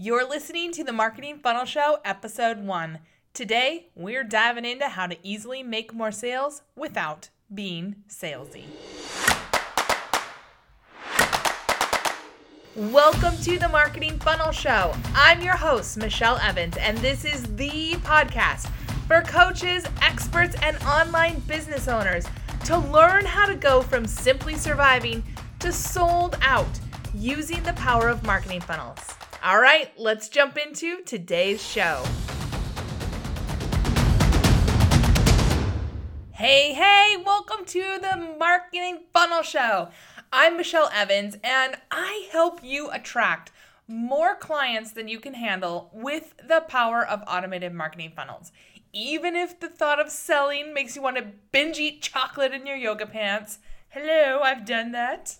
You're listening to the Marketing Funnel Show, Episode 1. Today, we're diving into how to easily make more sales without being salesy. Welcome to the Marketing Funnel Show. I'm your host, Michelle Evans, and this is the podcast for coaches, experts, and online business owners to learn how to go from simply surviving to sold out using the power of marketing funnels. All right, let's jump into today's show. Hey, hey, welcome to the Marketing Funnel Show. I'm Michelle Evans, and I help you attract more clients than you can handle with the power of automated marketing funnels. Even if the thought of selling makes you want to binge eat chocolate in your yoga pants, hello, I've done that.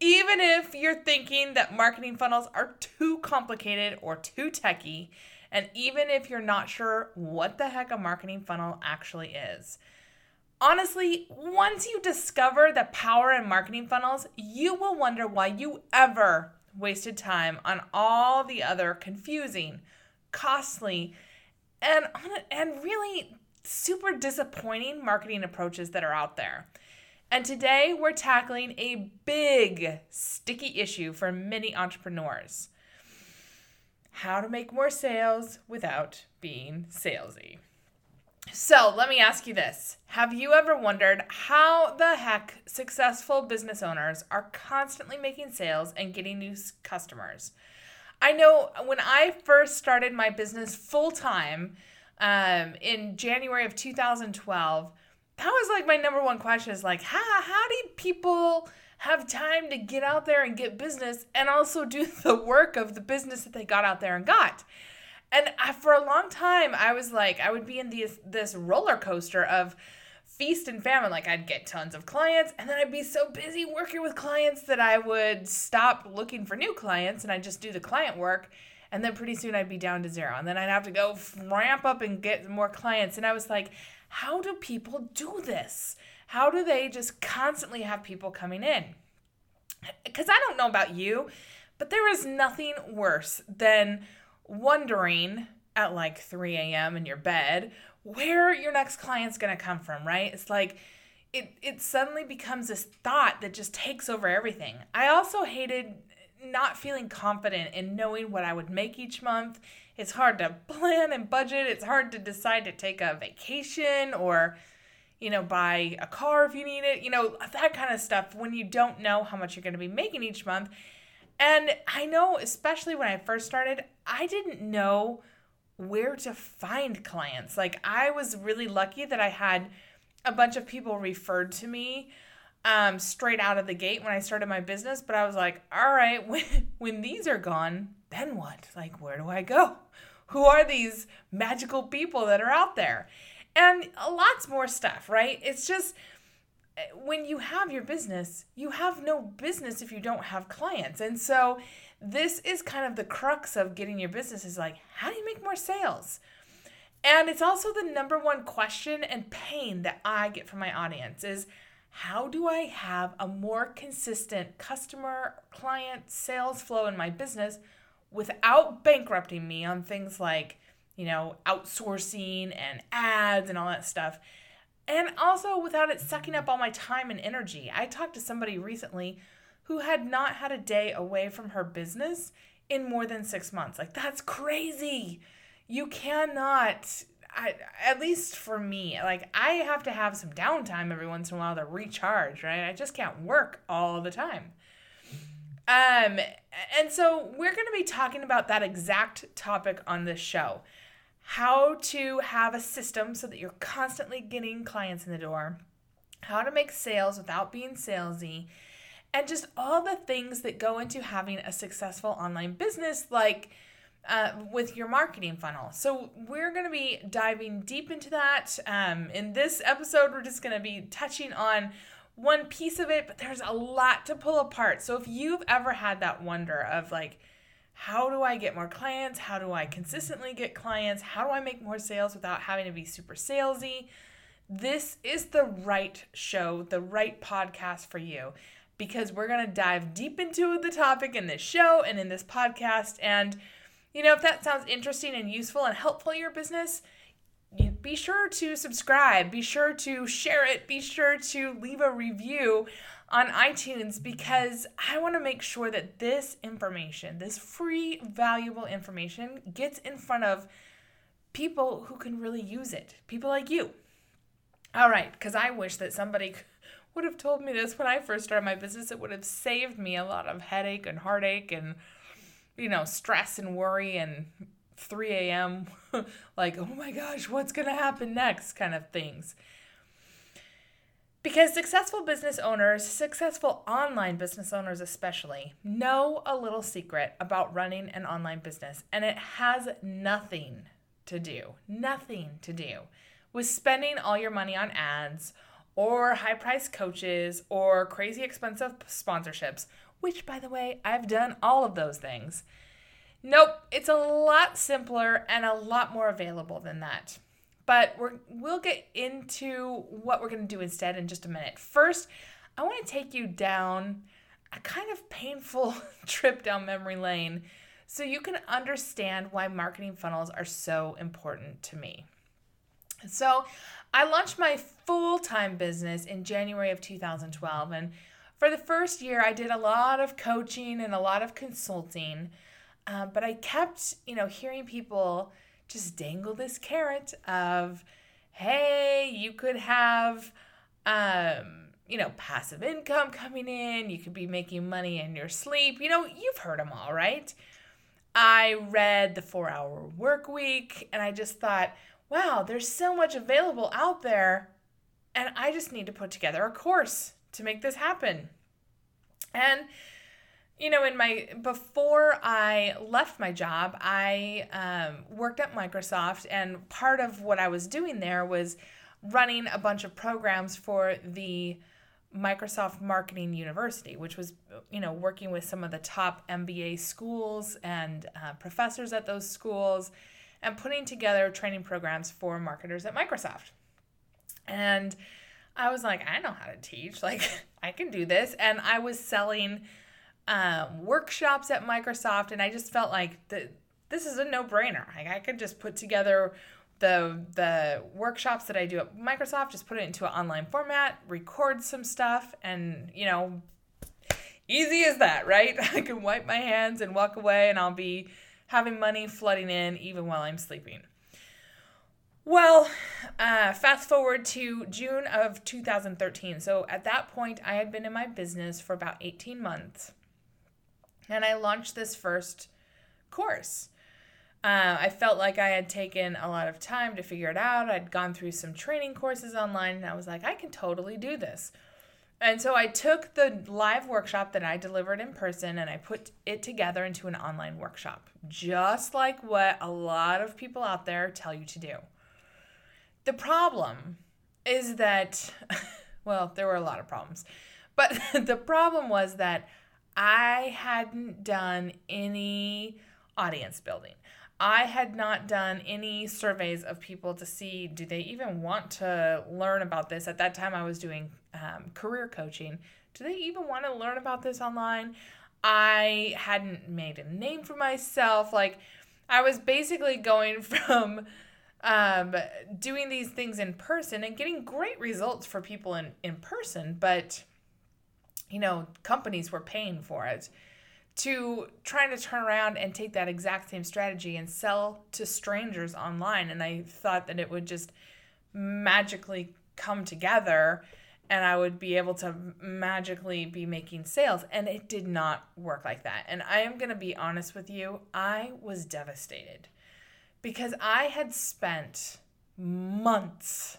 Even if you're thinking that marketing funnels are too complicated or too techy, and even if you're not sure what the heck a marketing funnel actually is. Honestly, once you discover the power in marketing funnels, you will wonder why you ever wasted time on all the other confusing, costly, and and really super disappointing marketing approaches that are out there. And today we're tackling a big sticky issue for many entrepreneurs. How to make more sales without being salesy. So, let me ask you this. Have you ever wondered how the heck successful business owners are constantly making sales and getting new customers? I know when I first started my business full time um, in January of 2012, that was like my number one question is like, how, how do people have time to get out there and get business and also do the work of the business that they got out there and got? And I, for a long time, I was like, I would be in this this roller coaster of feast and famine. Like I'd get tons of clients, and then I'd be so busy working with clients that I would stop looking for new clients and I'd just do the client work. And then pretty soon I'd be down to zero. And then I'd have to go ramp up and get more clients. And I was like, how do people do this? How do they just constantly have people coming in? Because I don't know about you, but there is nothing worse than wondering at like 3 a.m. in your bed where your next client's gonna come from, right? It's like it it suddenly becomes this thought that just takes over everything. I also hated not feeling confident in knowing what I would make each month. It's hard to plan and budget. It's hard to decide to take a vacation or you know, buy a car if you need it, you know, that kind of stuff when you don't know how much you're going to be making each month. And I know, especially when I first started, I didn't know where to find clients. Like, I was really lucky that I had a bunch of people referred to me um, straight out of the gate when I started my business. But I was like, all right, when, when these are gone, then what? Like, where do I go? Who are these magical people that are out there? And lots more stuff, right? It's just eh, when you have your business, you have no business if you don't have clients. And so this is kind of the crux of getting your business is like, how do you make more sales? And it's also the number one question and pain that I get from my audience is how do I have a more consistent customer client sales flow in my business without bankrupting me on things like, you know, outsourcing and ads and all that stuff? and also without it sucking up all my time and energy. I talked to somebody recently who had not had a day away from her business in more than six months. Like, that's crazy. You cannot, I, at least for me, like, I have to have some downtime every once in a while to recharge, right? I just can't work all the time. Um, and so we're going to be talking about that exact topic on this show how to have a system so that you're constantly getting clients in the door, how to make sales without being salesy, and just all the things that go into having a successful online business, like uh, with your marketing funnel. So, we're going to be diving deep into that. Um, in this episode, we're just going to be touching on one piece of it, but there's a lot to pull apart. So, if you've ever had that wonder of like, how do I get more clients? How do I consistently get clients? How do I make more sales without having to be super salesy? This is the right show, the right podcast for you because we're going to dive deep into the topic in this show and in this podcast. And you know, if that sounds interesting and useful and helpful to your business, be sure to subscribe, be sure to share it, be sure to leave a review on iTunes because I want to make sure that this information, this free, valuable information, gets in front of people who can really use it, people like you. All right, because I wish that somebody would have told me this when I first started my business. It would have saved me a lot of headache and heartache and, you know, stress and worry and 3 a.m. like, oh my gosh, what's going to happen next kind of things. Because successful business owners, successful online business owners especially, know a little secret about running an online business, and it has nothing to do, nothing to do with spending all your money on ads or high priced coaches or crazy expensive sponsorships, which, by the way, I've done all of those things. Nope, it's a lot simpler and a lot more available than that. But we're, we'll get into what we're going to do instead in just a minute. First, I want to take you down a kind of painful trip down memory lane so you can understand why marketing funnels are so important to me. So, I launched my full time business in January of 2012. And for the first year, I did a lot of coaching and a lot of consulting. Um, but I kept, you know, hearing people just dangle this carrot of, hey, you could have, um, you know, passive income coming in. You could be making money in your sleep. You know, you've heard them all, right? I read the four hour work week and I just thought, wow, there's so much available out there. And I just need to put together a course to make this happen. And you know, in my before I left my job, I um, worked at Microsoft, and part of what I was doing there was running a bunch of programs for the Microsoft Marketing University, which was, you know, working with some of the top MBA schools and uh, professors at those schools, and putting together training programs for marketers at Microsoft. And I was like, I know how to teach. Like, I can do this. And I was selling um, workshops at Microsoft, and I just felt like the, this is a no brainer. Like I could just put together the the workshops that I do at Microsoft, just put it into an online format, record some stuff, and you know, easy as that, right? I can wipe my hands and walk away, and I'll be having money flooding in even while I'm sleeping. Well, uh, fast forward to June of 2013. So at that point, I had been in my business for about 18 months and I launched this first course. Uh, I felt like I had taken a lot of time to figure it out. I'd gone through some training courses online, and I was like, I can totally do this. And so I took the live workshop that I delivered in person and I put it together into an online workshop, just like what a lot of people out there tell you to do. The problem is that, well, there were a lot of problems, but the problem was that I hadn't done any audience building. I had not done any surveys of people to see do they even want to learn about this. At that time, I was doing um, career coaching. Do they even want to learn about this online? I hadn't made a name for myself. Like, I was basically going from um, doing these things in person and getting great results for people in, in person, but you know, companies were paying for it, to trying to turn around and take that exact same strategy and sell to strangers online. And I thought that it would just magically come together and I would be able to magically be making sales. And it did not work like that. And I am going to be honest with you, I was devastated because I had spent months,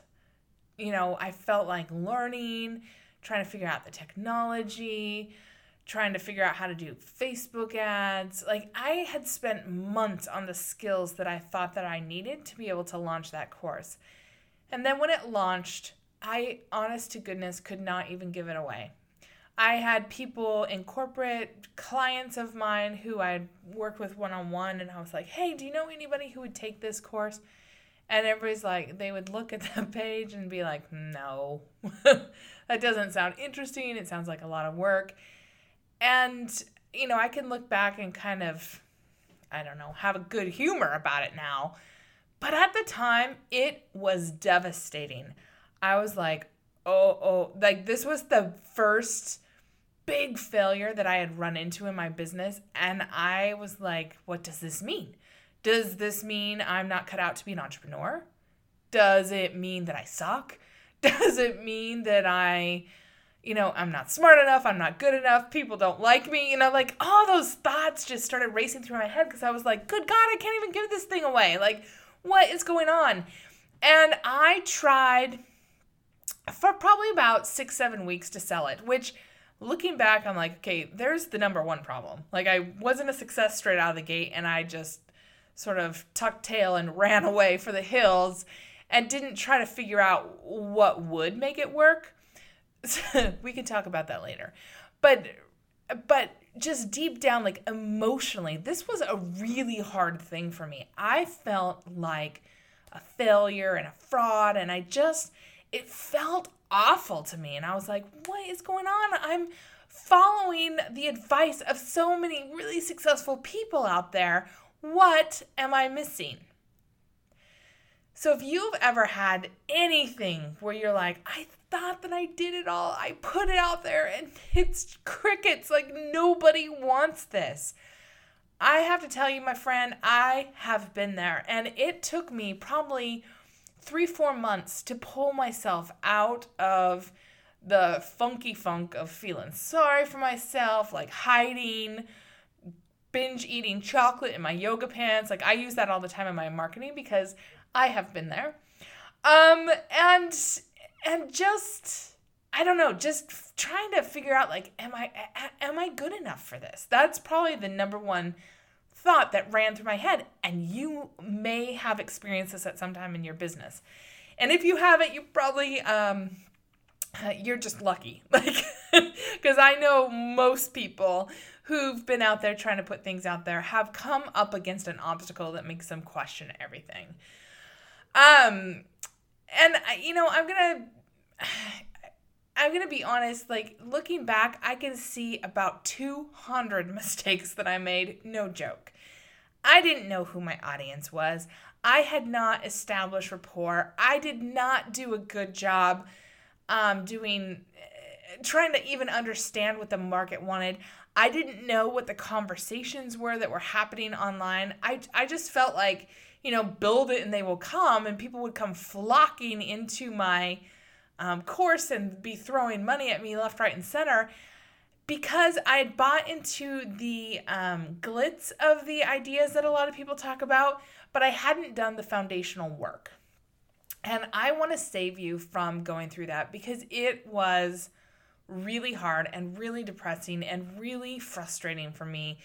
you know, I felt like learning trying to figure out the technology, trying to figure out how to do Facebook ads. Like I had spent months on the skills that I thought that I needed to be able to launch that course. And then when it launched, I honest to goodness could not even give it away. I had people in corporate clients of mine who I'd worked with one on one, and I was like, hey, do you know anybody who would take this course? And everybody's like, they would look at the page and be like, no, that doesn't sound interesting. It sounds like a lot of work. And, you know, I can look back and kind of, I don't know, have a good humor about it now. But at the time, it was devastating. I was like, oh, oh, like this was the first big failure that I had run into in my business. And I was like, what does this mean? Does this mean I'm not cut out to be an entrepreneur? Does it mean that I suck? Does it mean that I, you know, I'm not smart enough? I'm not good enough? People don't like me? You know, like all those thoughts just started racing through my head because I was like, good God, I can't even give this thing away. Like, what is going on? And I tried for probably about six, seven weeks to sell it, which looking back, I'm like, okay, there's the number one problem. Like, I wasn't a success straight out of the gate, and I just sort of tucked tail and ran away for the hills and didn't try to figure out what would make it work. we can talk about that later. But but just deep down like emotionally, this was a really hard thing for me. I felt like a failure and a fraud and I just it felt awful to me and I was like, "What is going on? I'm following the advice of so many really successful people out there. What am I missing?" So if you've ever had anything where you're like, I thought that I did it all, I put it out there and it's crickets, like nobody wants this. I have to tell you, my friend, I have been there. And it took me probably three, four months to pull myself out of the funky funk of feeling sorry for myself, like hiding, binge eating chocolate in my yoga pants. Like I use that all the time in my marketing because I have been there. Um, and and just I don't know, just trying to figure out like, am I am I good enough for this? That's probably the number one thought that ran through my head. And you may have experienced this at some time in your business. And if you haven't, you probably um, you're just lucky, like because I know most people who've been out there trying to put things out there have come up against an obstacle that makes them question everything. Um, and you know, I'm gonna. I'm to be honest, like looking back, I can see about 200 mistakes that I made. No joke. I didn't know who my audience was. I had not established rapport. I did not do a good job um, doing, uh, trying to even understand what the market wanted. I didn't know what the conversations were that were happening online. I, I just felt like, you know, build it and they will come, and people would come flocking into my um, course and be throwing money at me left, right, and center because I had bought into the um, glitz of the ideas that a lot of people talk about, but I hadn't done the foundational work. And I want to save you from going through that because it was really hard and really depressing and really frustrating for me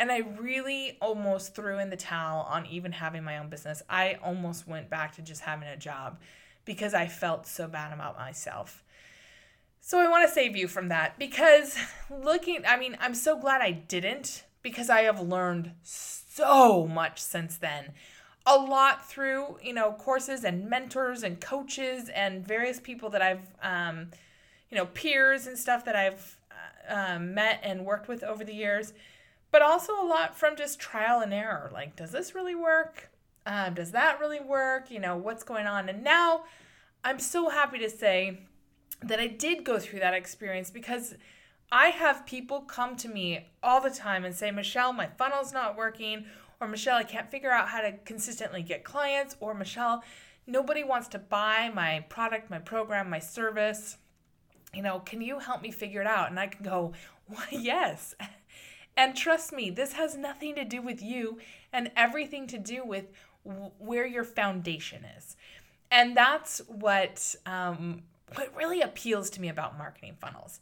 and I really almost threw in the towel on even having my own business. I almost went back to just having a job because I felt so bad about myself. So I want to save you from that because looking, I mean, I'm so glad I didn't because I have learned so much since then. A lot through, you know, courses and mentors and coaches and various people that I've, um, you know, peers and stuff that I've uh, um, met and worked with over the years but also a lot from just trial and error. Like, does this really work? Um, does that really work? You know, what's going on? And now I'm so happy to say that I did go through that experience because I have people come to me all the time and say, Michelle, my funnel's not working, or Michelle, I can't figure out how to consistently get clients, or Michelle, nobody wants to buy my product, my program, my service. You know, can you help me figure it out? And I can go, well, yes. And trust me, this has nothing to do with you and everything to do with w- where your foundation is. And that's what um, what really appeals to me about marketing funnels.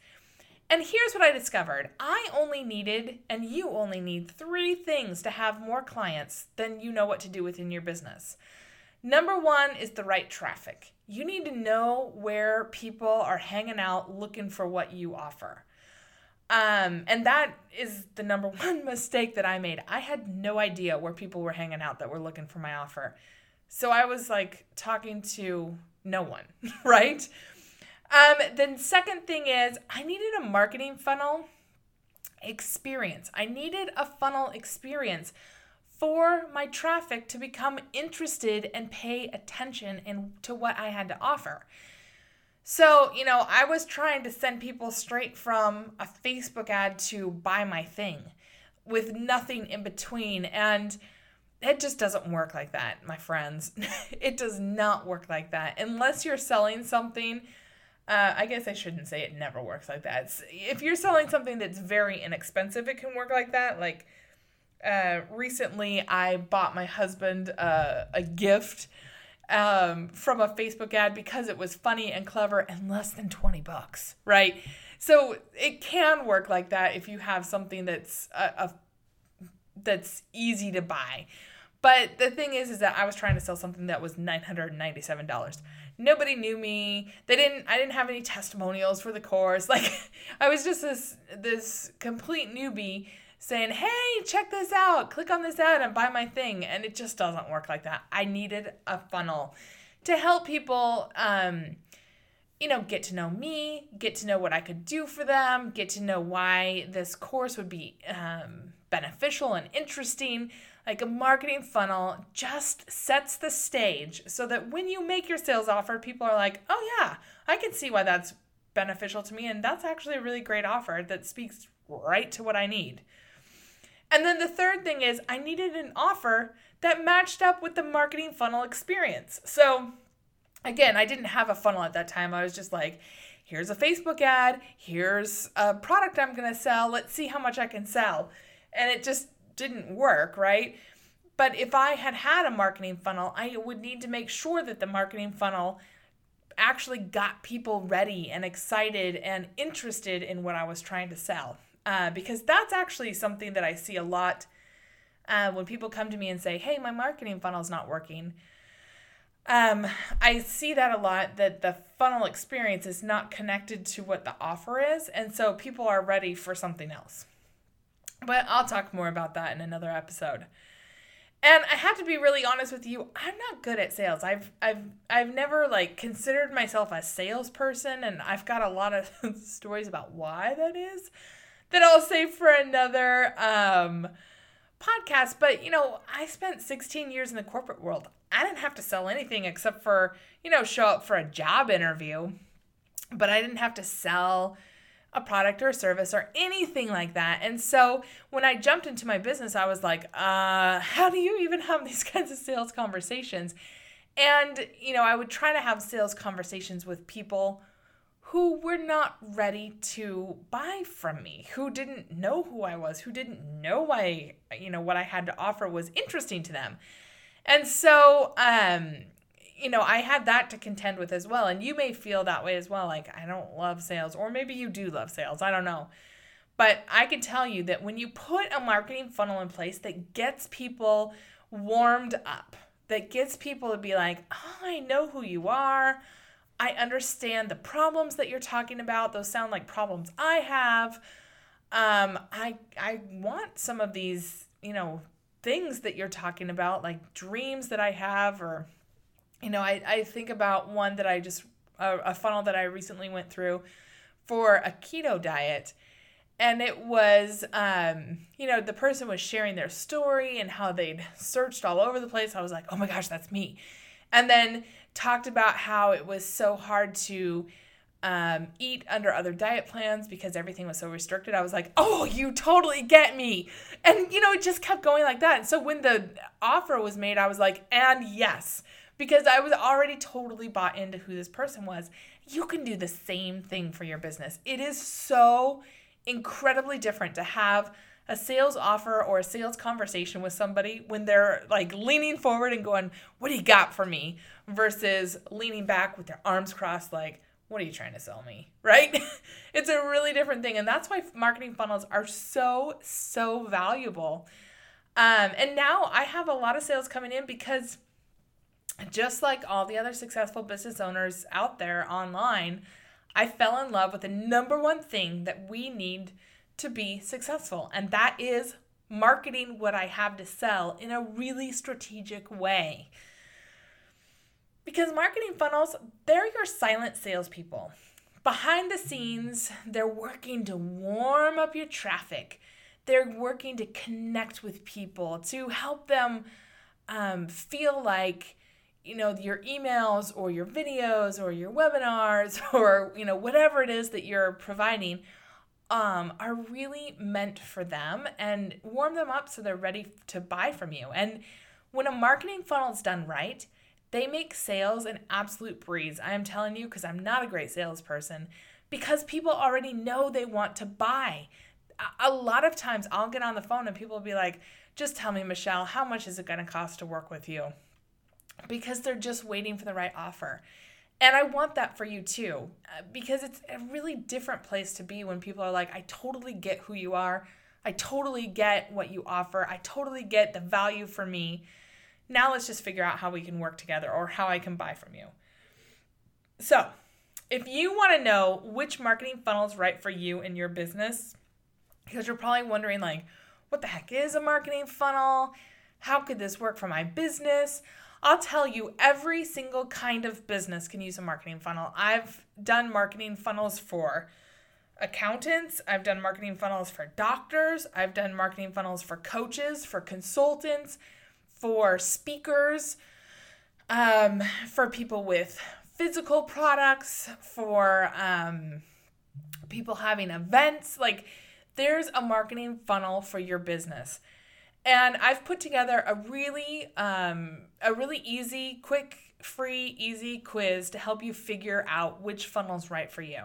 And here's what I discovered I only needed, and you only need, three things to have more clients than you know what to do within your business. Number one is the right traffic. You need to know where people are hanging out looking for what you offer. Um, and that is the number one mistake that I made. I had no idea where people were hanging out that were looking for my offer. So I was like talking to no one, right? Um, then second thing is I needed a marketing funnel experience. I needed a funnel experience for my traffic to become interested and pay attention in, to what I had to offer. So, you know, I was trying to send people straight from a Facebook ad to buy my thing with nothing in between. And it just doesn't work like that, my friends. it does not work like that. Unless you're selling something, uh, I guess I shouldn't say it never works like that. It's, if you're selling something that's very inexpensive, it can work like that. Like, uh, recently I bought my husband uh, a gift um, from a Facebook ad because it was funny and clever and less than 20 bucks, right? So it can work like that if you have something that's a, a that's easy to buy. But the thing is is that I was trying to sell something that was $997. Nobody knew me. They didn't I didn't have any testimonials for the course. Like I was just this this complete newbie saying, hey, check this out, click on this ad and buy my thing. And it just doesn't work like that. I needed a funnel to help people, um, you know, get to know me, get to know what I could do for them, get to know why this course would be um, beneficial and interesting. Like a marketing funnel just sets the stage so that when you make your sales offer, people are like, oh, yeah, I can see why that's beneficial to me. And that's actually a really great offer that speaks right to what I need. And then the third thing is I needed an offer that matched up with the marketing funnel experience. So again, I didn't have a funnel at that time. I was just like, here's a Facebook ad, here's a product I'm going to sell, let's see how much I can sell. And it just didn't work, right? But if I had had a marketing funnel, I would need to make sure that the marketing funnel actually got people ready and excited and interested in what I was trying to sell uh, because that's actually something that I see a lot uh, when people come to me and say, "Hey, my marketing funnel is not working." Um, I see that a lot that the funnel experience is not connected to what the offer is, and so people are ready for something else. But I'll talk more about that in another episode. And I have to be really honest with you, I'm not good at sales. I've I've I've never like considered myself a salesperson and I've got a lot of stories about why that is that I'll save for another um, podcast. But, you know, I spent 16 years in the corporate world. I didn't have to sell anything except for, you know, show up for a job interview. But I didn't have to sell a product or a service or anything like that. And so when I jumped into my business, I was like, uh, how do you even have these kinds of sales conversations? And, you know, I would try to have sales conversations with people who were not ready to buy from me, who didn't know who I was, who didn't know why, you know, what I had to offer was interesting to them. And so, um, you know, I had that to contend with as well. And you may feel that way as well. Like, I don't love sales, or maybe you do love sales. I don't know. But I can tell you that when you put a marketing funnel in place that gets people warmed up, that gets people to be like, oh, I know who you are. I understand the problems that you're talking about. Those sound like problems I have. Um, I I want some of these, you know, things that you're talking about, like dreams that I have, or you know, I, I think about one that I just a, a funnel that I recently went through for a keto diet. And it was, um, you know, the person was sharing their story and how they'd searched all over the place. I was like, oh my gosh, that's me. And then talked about how it was so hard to um, eat under other diet plans because everything was so restricted. I was like, oh, you totally get me. And, you know, it just kept going like that. And so when the offer was made, I was like, and yes, because I was already totally bought into who this person was. You can do the same thing for your business. It is so incredibly different to have a sales offer or a sales conversation with somebody when they're like leaning forward and going, What do you got for me? Versus leaning back with their arms crossed, like, What are you trying to sell me? Right? it's a really different thing. And that's why marketing funnels are so, so valuable. Um, and now I have a lot of sales coming in because just like all the other successful business owners out there online, I fell in love with the number one thing that we need to be successful, and that is marketing what I have to sell in a really strategic way. Because marketing funnels, they're your silent salespeople. Behind the scenes, they're working to warm up your traffic. they're working to connect with people, to help them um, feel like you know your emails or your videos or your webinars or you know whatever it is that you're providing um, are really meant for them and warm them up so they're ready to buy from you and when a marketing funnel is done right they make sales an absolute breeze i am telling you because i'm not a great salesperson because people already know they want to buy a lot of times i'll get on the phone and people will be like just tell me michelle how much is it going to cost to work with you because they're just waiting for the right offer. And I want that for you too, uh, because it's a really different place to be when people are like, I totally get who you are. I totally get what you offer. I totally get the value for me. Now let's just figure out how we can work together or how I can buy from you. So, if you want to know which marketing funnel is right for you and your business, because you're probably wondering, like, what the heck is a marketing funnel? How could this work for my business? I'll tell you, every single kind of business can use a marketing funnel. I've done marketing funnels for accountants, I've done marketing funnels for doctors, I've done marketing funnels for coaches, for consultants, for speakers, um, for people with physical products, for um, people having events. Like, there's a marketing funnel for your business and I've put together a really um, a really easy, quick, free, easy quiz to help you figure out which funnel's right for you.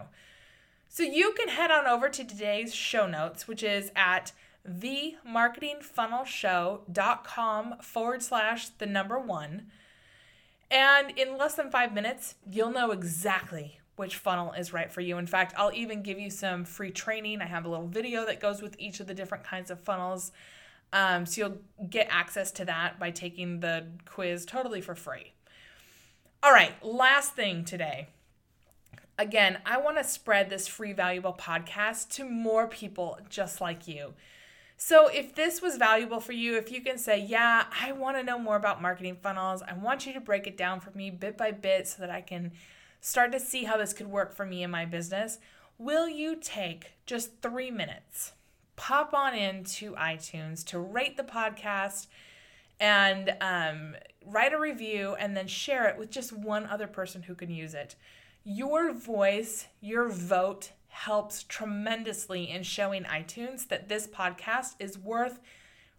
So you can head on over to today's show notes, which is at themarketingfunnelshow.com forward slash the number one. And in less than five minutes, you'll know exactly which funnel is right for you. In fact, I'll even give you some free training. I have a little video that goes with each of the different kinds of funnels. Um, so you'll get access to that by taking the quiz totally for free. All right, last thing today. Again, I want to spread this free, valuable podcast to more people just like you. So, if this was valuable for you, if you can say, Yeah, I want to know more about marketing funnels, I want you to break it down for me bit by bit so that I can start to see how this could work for me and my business, will you take just three minutes? pop on into iTunes to rate the podcast and um, write a review and then share it with just one other person who can use it. Your voice, your vote helps tremendously in showing iTunes that this podcast is worth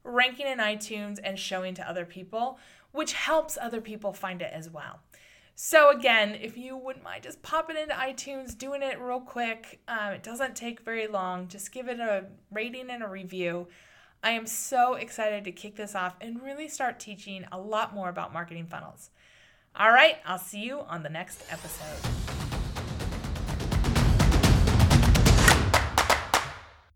ranking in iTunes and showing to other people, which helps other people find it as well. So, again, if you wouldn't mind just popping into iTunes, doing it real quick, um, it doesn't take very long. Just give it a rating and a review. I am so excited to kick this off and really start teaching a lot more about marketing funnels. All right, I'll see you on the next episode.